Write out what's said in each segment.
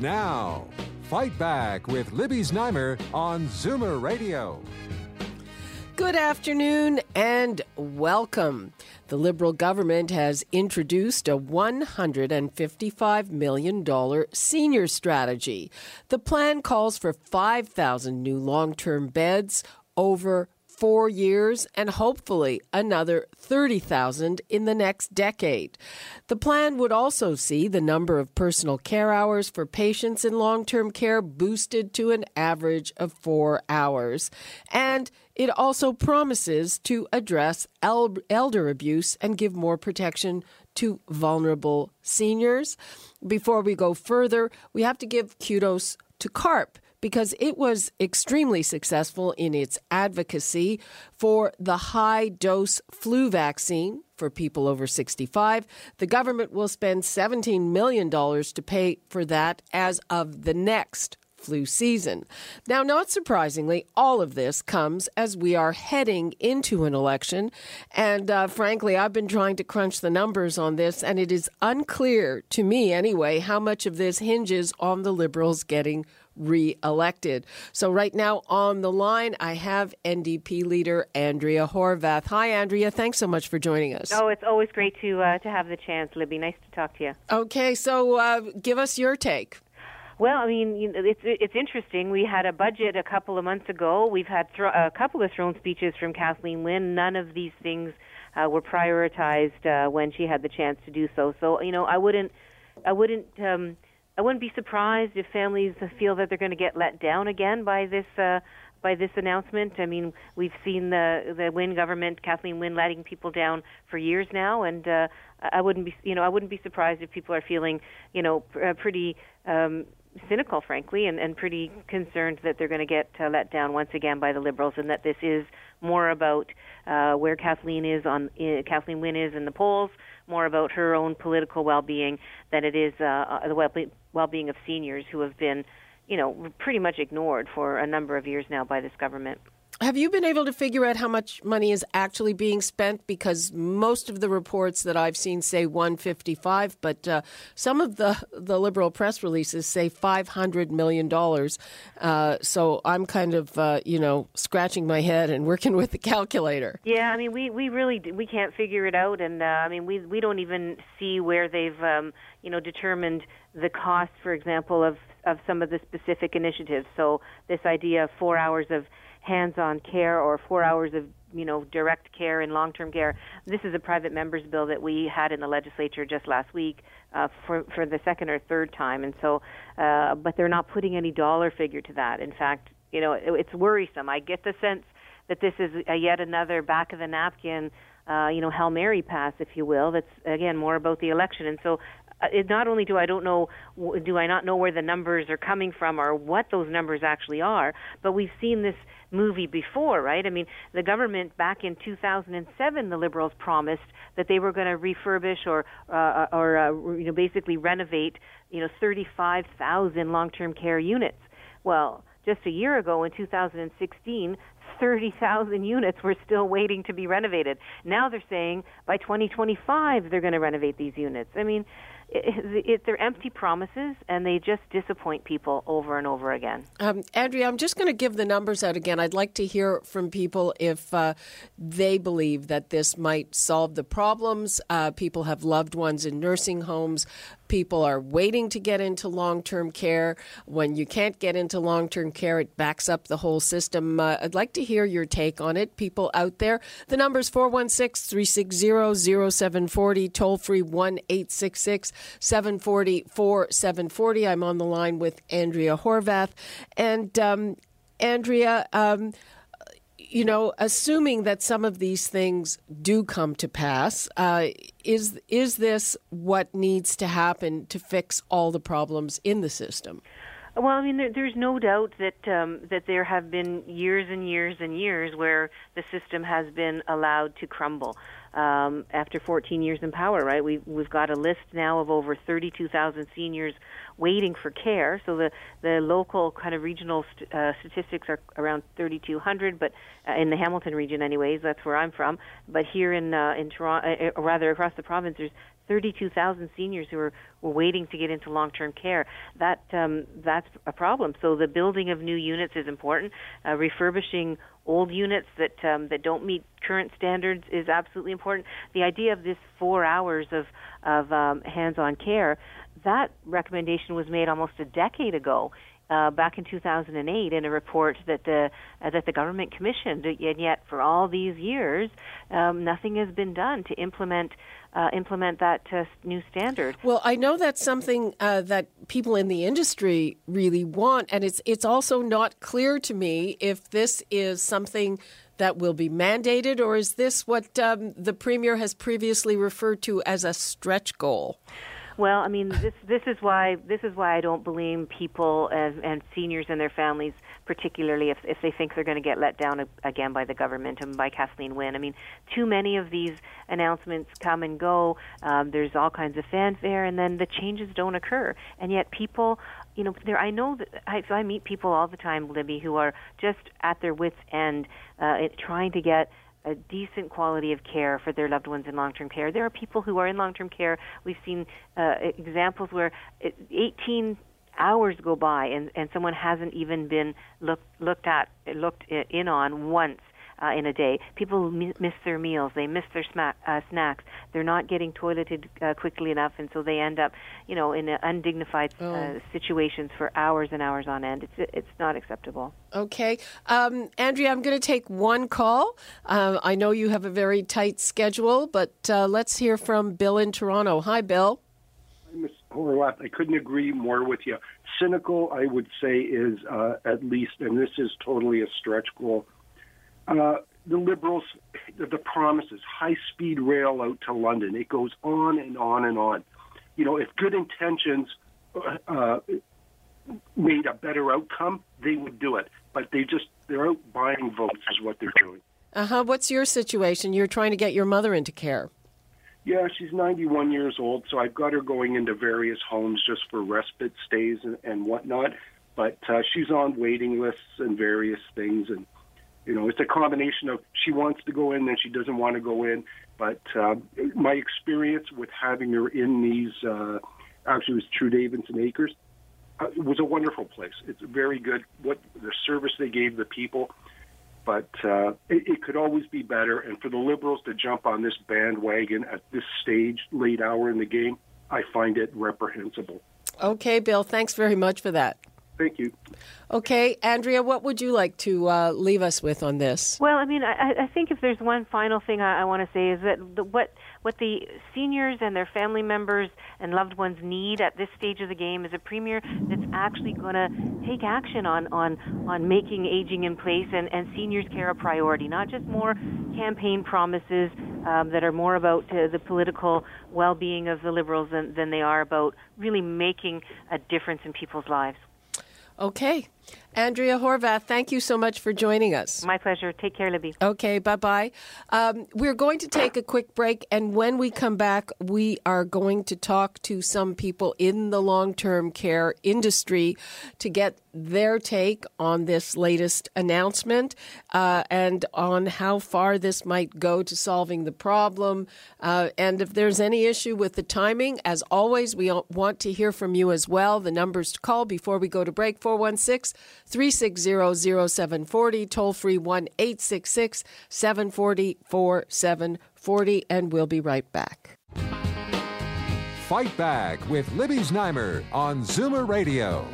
Now, Fight Back with Libby Znaimer on Zoomer Radio. Good afternoon and welcome. The Liberal government has introduced a $155 million senior strategy. The plan calls for 5,000 new long term beds over four years and hopefully another 30,000 in the next decade. The plan would also see the number of personal care hours for patients in long term care boosted to an average of four hours. And it also promises to address el- elder abuse and give more protection to vulnerable seniors. Before we go further, we have to give kudos to CARP because it was extremely successful in its advocacy for the high dose flu vaccine for people over 65. The government will spend $17 million to pay for that as of the next flu season. Now, not surprisingly, all of this comes as we are heading into an election. And uh, frankly, I've been trying to crunch the numbers on this, and it is unclear to me, anyway, how much of this hinges on the Liberals getting re-elected. So right now on the line, I have NDP leader Andrea Horwath. Hi, Andrea. Thanks so much for joining us. Oh, it's always great to uh, to have the chance, Libby. Nice to talk to you. Okay, so uh, give us your take. Well, I mean, it's it's interesting. We had a budget a couple of months ago. We've had a couple of throne speeches from Kathleen Wynne. None of these things uh, were prioritized uh, when she had the chance to do so. So, you know, I wouldn't, I wouldn't, um, I wouldn't be surprised if families feel that they're going to get let down again by this. Uh, by this announcement. I mean, we've seen the the Wynne government, Kathleen Wynne, letting people down for years now, and uh, I wouldn't be, you know, I wouldn't be surprised if people are feeling, you know, pr- uh, pretty um, cynical, frankly, and, and pretty concerned that they're going to get uh, let down once again by the Liberals, and that this is more about uh, where Kathleen is on uh, Kathleen Wynne is in the polls, more about her own political well-being than it is uh, uh the well-being of seniors who have been, you know, pretty much ignored for a number of years now by this government. Have you been able to figure out how much money is actually being spent? Because most of the reports that I've seen say 155, but uh, some of the, the liberal press releases say 500 million dollars. Uh, so I'm kind of uh, you know scratching my head and working with the calculator. Yeah, I mean we we really we can't figure it out, and uh, I mean we we don't even see where they've um, you know determined the cost, for example, of of some of the specific initiatives. So this idea of four hours of hands-on care or four hours of you know direct care and long-term care. This is a private members bill that we had in the legislature just last week uh, for for the second or third time, and so uh, but they're not putting any dollar figure to that. In fact, you know it, it's worrisome. I get the sense that this is a yet another back of the napkin. Uh, you know, Hail Mary pass, if you will. That's again more about the election, and so it, not only do I don't know, do I not know where the numbers are coming from or what those numbers actually are, but we've seen this movie before, right? I mean, the government back in 2007, the Liberals promised that they were going to refurbish or uh, or uh, you know basically renovate you know 35,000 long-term care units. Well, just a year ago in 2016, 30,000 units were still waiting to be renovated. Now they're saying by 2025 they're going to renovate these units. I mean, it, it, they're empty promises and they just disappoint people over and over again. Um, Andrea, I'm just going to give the numbers out again. I'd like to hear from people if uh, they believe that this might solve the problems. Uh, people have loved ones in nursing homes. People are waiting to get into long term care. When you can't get into long term care, it backs up the whole system. Uh, I'd like to hear your take on it. People out there, the number is 416 360 0740, toll free 1 866 740 4740. I'm on the line with Andrea Horwath. And um, Andrea, um, you know, assuming that some of these things do come to pass, uh, is is this what needs to happen to fix all the problems in the system? Well, I mean, there, there's no doubt that um, that there have been years and years and years where the system has been allowed to crumble. Um, after 14 years in power, right? We've we've got a list now of over 32,000 seniors waiting for care. So the the local kind of regional st- uh, statistics are around 3,200, but uh, in the Hamilton region, anyways, that's where I'm from. But here in uh, in Toronto, uh, or rather across the province, there's 32,000 seniors who are, were waiting to get into long-term care. That um, that's a problem. So the building of new units is important. Uh, refurbishing old units that um, that don't meet current standards is absolutely important. The idea of this four hours of of um, hands-on care, that recommendation was made almost a decade ago. Uh, back in 2008, in a report that the uh, that the government commissioned, and yet for all these years, um, nothing has been done to implement uh, implement that uh, new standard. Well, I know that's something uh, that people in the industry really want, and it's it's also not clear to me if this is something that will be mandated, or is this what um, the premier has previously referred to as a stretch goal? Well, I mean, this this is why this is why I don't blame people and, and seniors and their families particularly if, if they think they're going to get let down again by the government and by Kathleen Wynne. I mean, too many of these announcements come and go. Um, there's all kinds of fanfare, and then the changes don't occur. And yet, people, you know, there. I know that I, so I meet people all the time, Libby, who are just at their wits' end, uh, trying to get a decent quality of care for their loved ones in long-term care. There are people who are in long-term care. We've seen uh, examples where 18 hours go by and, and someone hasn't even been looked looked at looked in on once uh, in a day. People miss their meals. They miss their sma- uh, snacks. They're not getting toileted uh, quickly enough, and so they end up, you know, in undignified uh, oh. situations for hours and hours on end. It's it's not acceptable. Okay, um, Andrea, I'm going to take one call. Uh, I know you have a very tight schedule, but uh, let's hear from Bill in Toronto. Hi, Bill. Ms. Horwath, I couldn't agree more with you. Cynical, I would say, is uh, at least, and this is totally a stretch goal. Uh, the Liberals, the, the promises, high speed rail out to London, it goes on and on and on. You know, if good intentions uh, uh made a better outcome, they would do it. But they just, they're out buying votes, is what they're doing. Uh huh. What's your situation? You're trying to get your mother into care. Yeah, she's 91 years old, so I've got her going into various homes just for respite stays and, and whatnot. But uh, she's on waiting lists and various things, and you know, it's a combination of she wants to go in and she doesn't want to go in. But uh, my experience with having her in these, uh, actually, it was True Davidson Acres, uh, it was a wonderful place. It's very good. What the service they gave the people but uh, it, it, could always be better. And for the Liberals to jump on this bandwagon at this stage, late hour in the game, I find it reprehensible. Okay, Bill, thanks very much for that. Thank you. Okay, Andrea, what would you like to uh, leave us with on this? Well, I mean, I, I think if there's one final thing I, I want to say is that the, what what the seniors and their family members and loved ones need at this stage of the game is a premier that's actually going to take action on on on making aging in place and and seniors care a priority, not just more campaign promises um, that are more about uh, the political well-being of the liberals than, than they are about really making a difference in people's lives. Okay. Andrea Horwath, thank you so much for joining us. My pleasure. Take care, Libby. Okay, bye bye. Um, we're going to take a quick break, and when we come back, we are going to talk to some people in the long term care industry to get their take on this latest announcement uh, and on how far this might go to solving the problem. Uh, and if there's any issue with the timing, as always, we want to hear from you as well. The numbers to call before we go to break 416 360 0740, toll free 1 866 740 4740, and we'll be right back. Fight Back with Libby Znaimer on Zoomer Radio.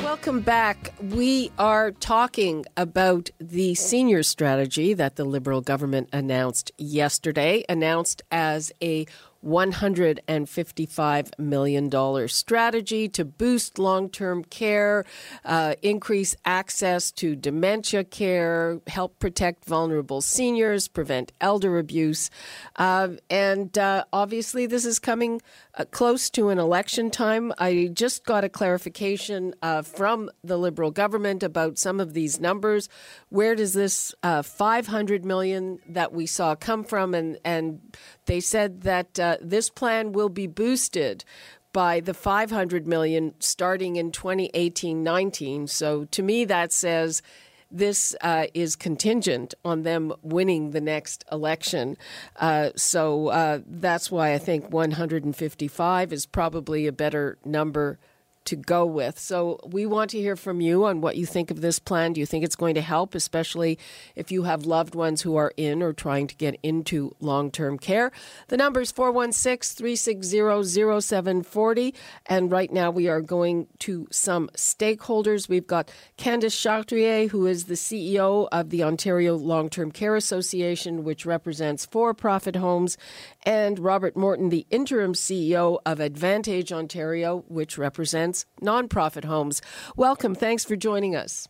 Welcome back. We are talking about the senior strategy that the Liberal government announced yesterday, announced as a $155 million strategy to boost long term care, uh, increase access to dementia care, help protect vulnerable seniors, prevent elder abuse. Uh, and uh, obviously, this is coming uh, close to an election time. I just got a clarification uh, from the Liberal government about some of these numbers. Where does this uh, 500 million that we saw come from? And, and they said that uh, this plan will be boosted by the 500 million starting in 2018-19. So to me, that says this uh, is contingent on them winning the next election. Uh, so uh, that's why I think 155 is probably a better number to go with. So we want to hear from you on what you think of this plan. Do you think it's going to help, especially if you have loved ones who are in or trying to get into long term care? The number is 416 360 0740. And right now we are going to some stakeholders. We've got Candace Chartier, who is the CEO of the Ontario Long Term Care Association, which represents for profit homes, and Robert Morton, the interim CEO of Advantage Ontario, which represents nonprofit homes. Welcome. Thanks for joining us.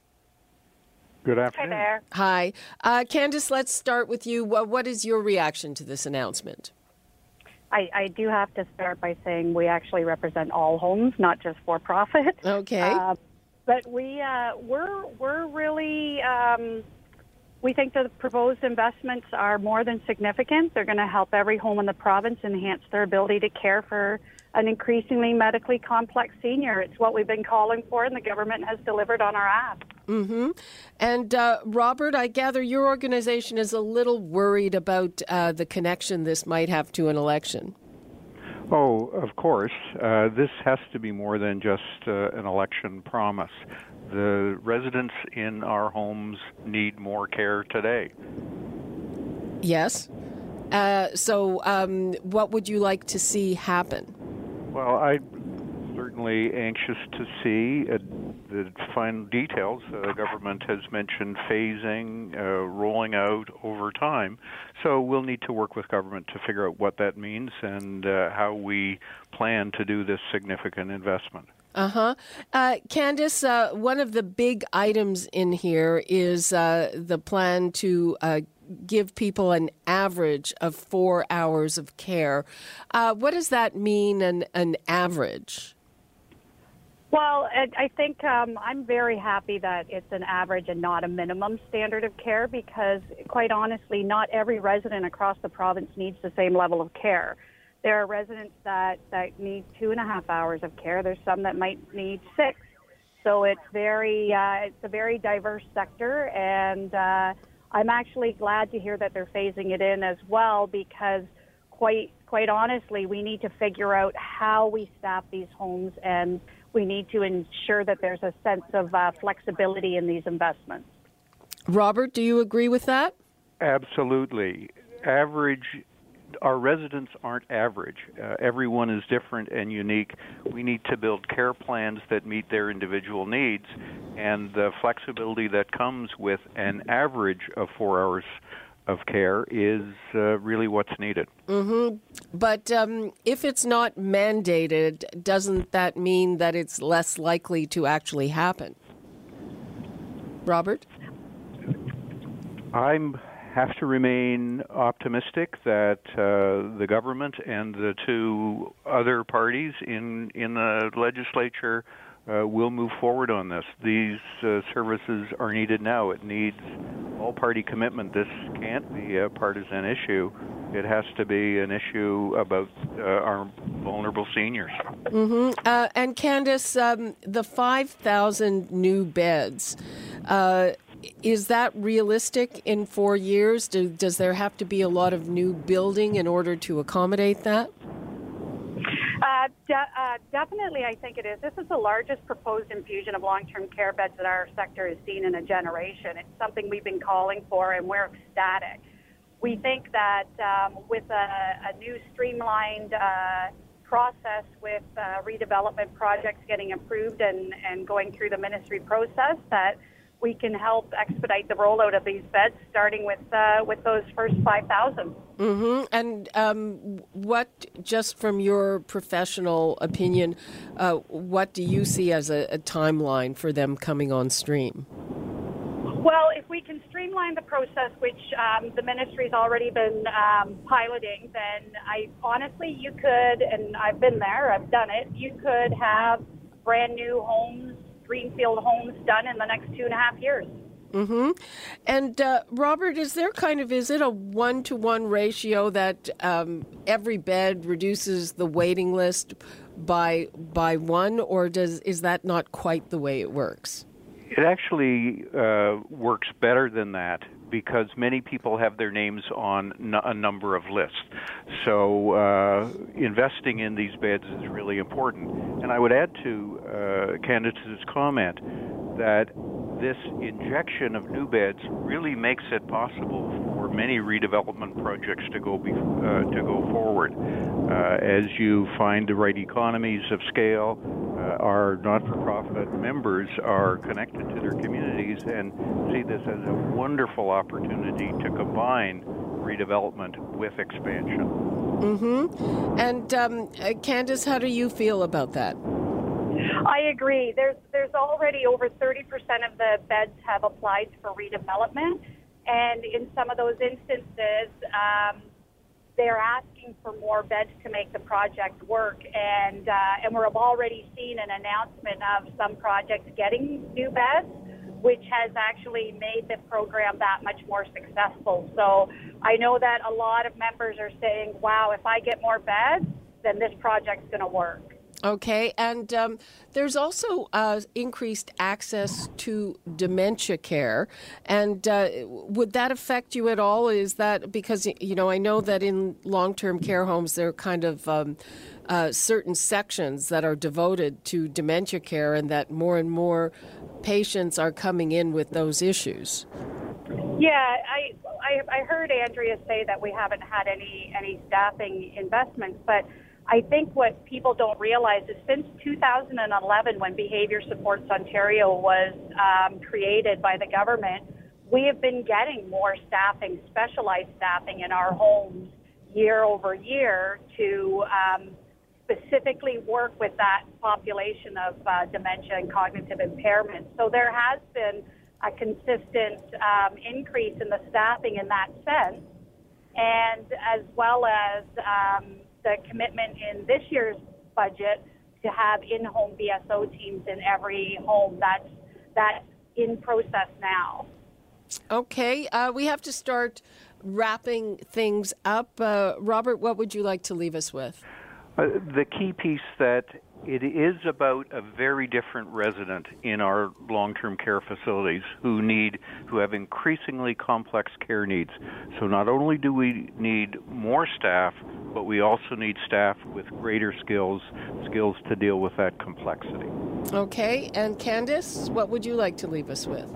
Good afternoon. Hi there. Hi. Uh, Candace, let's start with you. What is your reaction to this announcement? I, I, do have to start by saying we actually represent all homes, not just for profit. Okay. Uh, but we uh, we're we're really um, we think the proposed investments are more than significant. They're going to help every home in the province enhance their ability to care for an increasingly medically complex senior. It's what we've been calling for, and the government has delivered on our ask. Mm-hmm. And uh, Robert, I gather your organization is a little worried about uh, the connection this might have to an election. Oh, of course. Uh, this has to be more than just uh, an election promise. The residents in our homes need more care today. Yes. Uh, so, um, what would you like to see happen? Well, I'm certainly anxious to see uh, the final details. Uh, the government has mentioned phasing, uh, rolling out over time. So we'll need to work with government to figure out what that means and uh, how we plan to do this significant investment. Uh-huh. Uh, Candace, uh, one of the big items in here is uh, the plan to uh, give people an average of four hours of care. Uh, what does that mean, an, an average? Well, I think um, I'm very happy that it's an average and not a minimum standard of care because, quite honestly, not every resident across the province needs the same level of care. There are residents that, that need two and a half hours of care. There's some that might need six. So it's very uh, it's a very diverse sector, and uh, I'm actually glad to hear that they're phasing it in as well because quite quite honestly, we need to figure out how we staff these homes, and we need to ensure that there's a sense of uh, flexibility in these investments. Robert, do you agree with that? Absolutely. Average our residents aren't average. Uh, everyone is different and unique. We need to build care plans that meet their individual needs, and the flexibility that comes with an average of four hours of care is uh, really what's needed. Mm-hmm. But um, if it's not mandated, doesn't that mean that it's less likely to actually happen? Robert? I'm have to remain optimistic that uh, the government and the two other parties in in the legislature uh, will move forward on this. These uh, services are needed now. It needs all party commitment. This can't be a partisan issue. It has to be an issue about uh, our vulnerable seniors. Mm-hmm. Uh, and Candace, um, the 5,000 new beds. Is that realistic in four years? Do, does there have to be a lot of new building in order to accommodate that? Uh, de- uh, definitely, I think it is. This is the largest proposed infusion of long term care beds that our sector has seen in a generation. It's something we've been calling for, and we're ecstatic. We think that um, with a, a, new streamlined uh, process with uh, redevelopment projects getting approved and, and going through the ministry process, that we can help expedite the rollout of these beds, starting with uh, with those first 5,000. Mm-hmm. And um, what, just from your professional opinion, uh, what do you see as a, a timeline for them coming on stream? Well, if we can streamline the process, which um, the ministry's already been um, piloting, then I honestly, you could, and I've been there, I've done it. You could have brand new homes, greenfield homes done in the next two and a half years. Mm-hmm. And uh, Robert, is there kind of is it a one to one ratio that um, every bed reduces the waiting list by by one, or does is that not quite the way it works? It actually uh, works better than that because many people have their names on n- a number of lists. So uh, investing in these beds is really important. And I would add to uh, Candace's comment that this injection of new beds really makes it possible for many redevelopment projects to go be, uh, to go forward. Uh, as you find the right economies of scale, our not-for-profit members are connected to their communities and see this as a wonderful opportunity to combine redevelopment with expansion. Mm-hmm. And um, uh, Candace, how do you feel about that? I agree. There's there's already over 30% of the beds have applied for redevelopment, and in some of those instances, um, they're asking for more beds to make the project work. And uh, and we've already seen an announcement of some projects getting new beds, which has actually made the program that much more successful. So I know that a lot of members are saying, "Wow, if I get more beds, then this project's going to work." Okay, and um, there's also uh, increased access to dementia care. And uh, would that affect you at all? Is that because, you know, I know that in long term care homes, there are kind of um, uh, certain sections that are devoted to dementia care, and that more and more patients are coming in with those issues. Yeah, I, I, I heard Andrea say that we haven't had any, any staffing investments, but I think what people don't realize is since 2011, when Behavior Supports Ontario was um, created by the government, we have been getting more staffing, specialized staffing in our homes year over year to um, specifically work with that population of uh, dementia and cognitive impairment. So there has been a consistent um, increase in the staffing in that sense, and as well as um, the commitment in this year's budget to have in-home BSO teams in every home. That's that's in process now. Okay, uh, we have to start wrapping things up. Uh, Robert, what would you like to leave us with? Uh, the key piece that it is about a very different resident in our long-term care facilities who need who have increasingly complex care needs. So not only do we need more staff, but we also need staff with greater skills, skills to deal with that complexity. Okay, and Candace, what would you like to leave us with?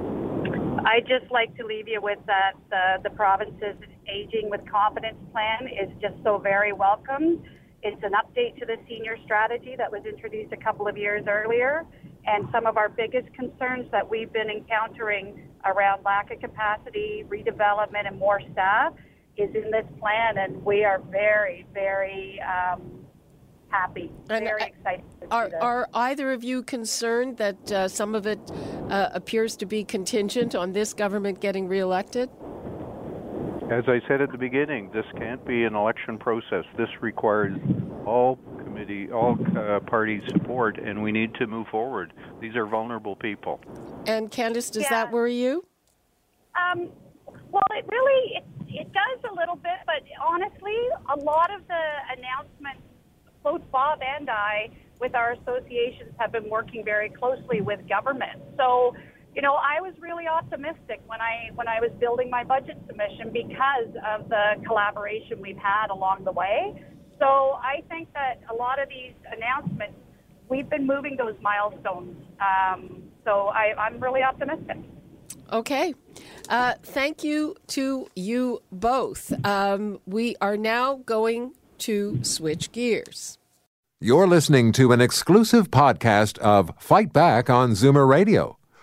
I'd just like to leave you with that the, the province's Aging with Confidence plan is just so very welcome it's an update to the senior strategy that was introduced a couple of years earlier. And some of our biggest concerns that we've been encountering around lack of capacity, redevelopment, and more staff is in this plan. And we are very, very um, happy, and very excited. Are, are either of you concerned that uh, some of it uh, appears to be contingent on this government getting reelected? As I said at the beginning, this can't be an election process. This requires all committee, all uh, parties' support, and we need to move forward. These are vulnerable people. And Candace, does yeah. that worry you? Um, well, it really it, it does a little bit, but honestly, a lot of the announcements, both Bob and I, with our associations, have been working very closely with government. So you know, I was really optimistic when I when I was building my budget submission because of the collaboration we've had along the way. So I think that a lot of these announcements, we've been moving those milestones. Um, so I, I'm really optimistic. Okay. Uh, thank you to you both. Um, we are now going to switch gears. You're listening to an exclusive podcast of Fight Back on Zoomer Radio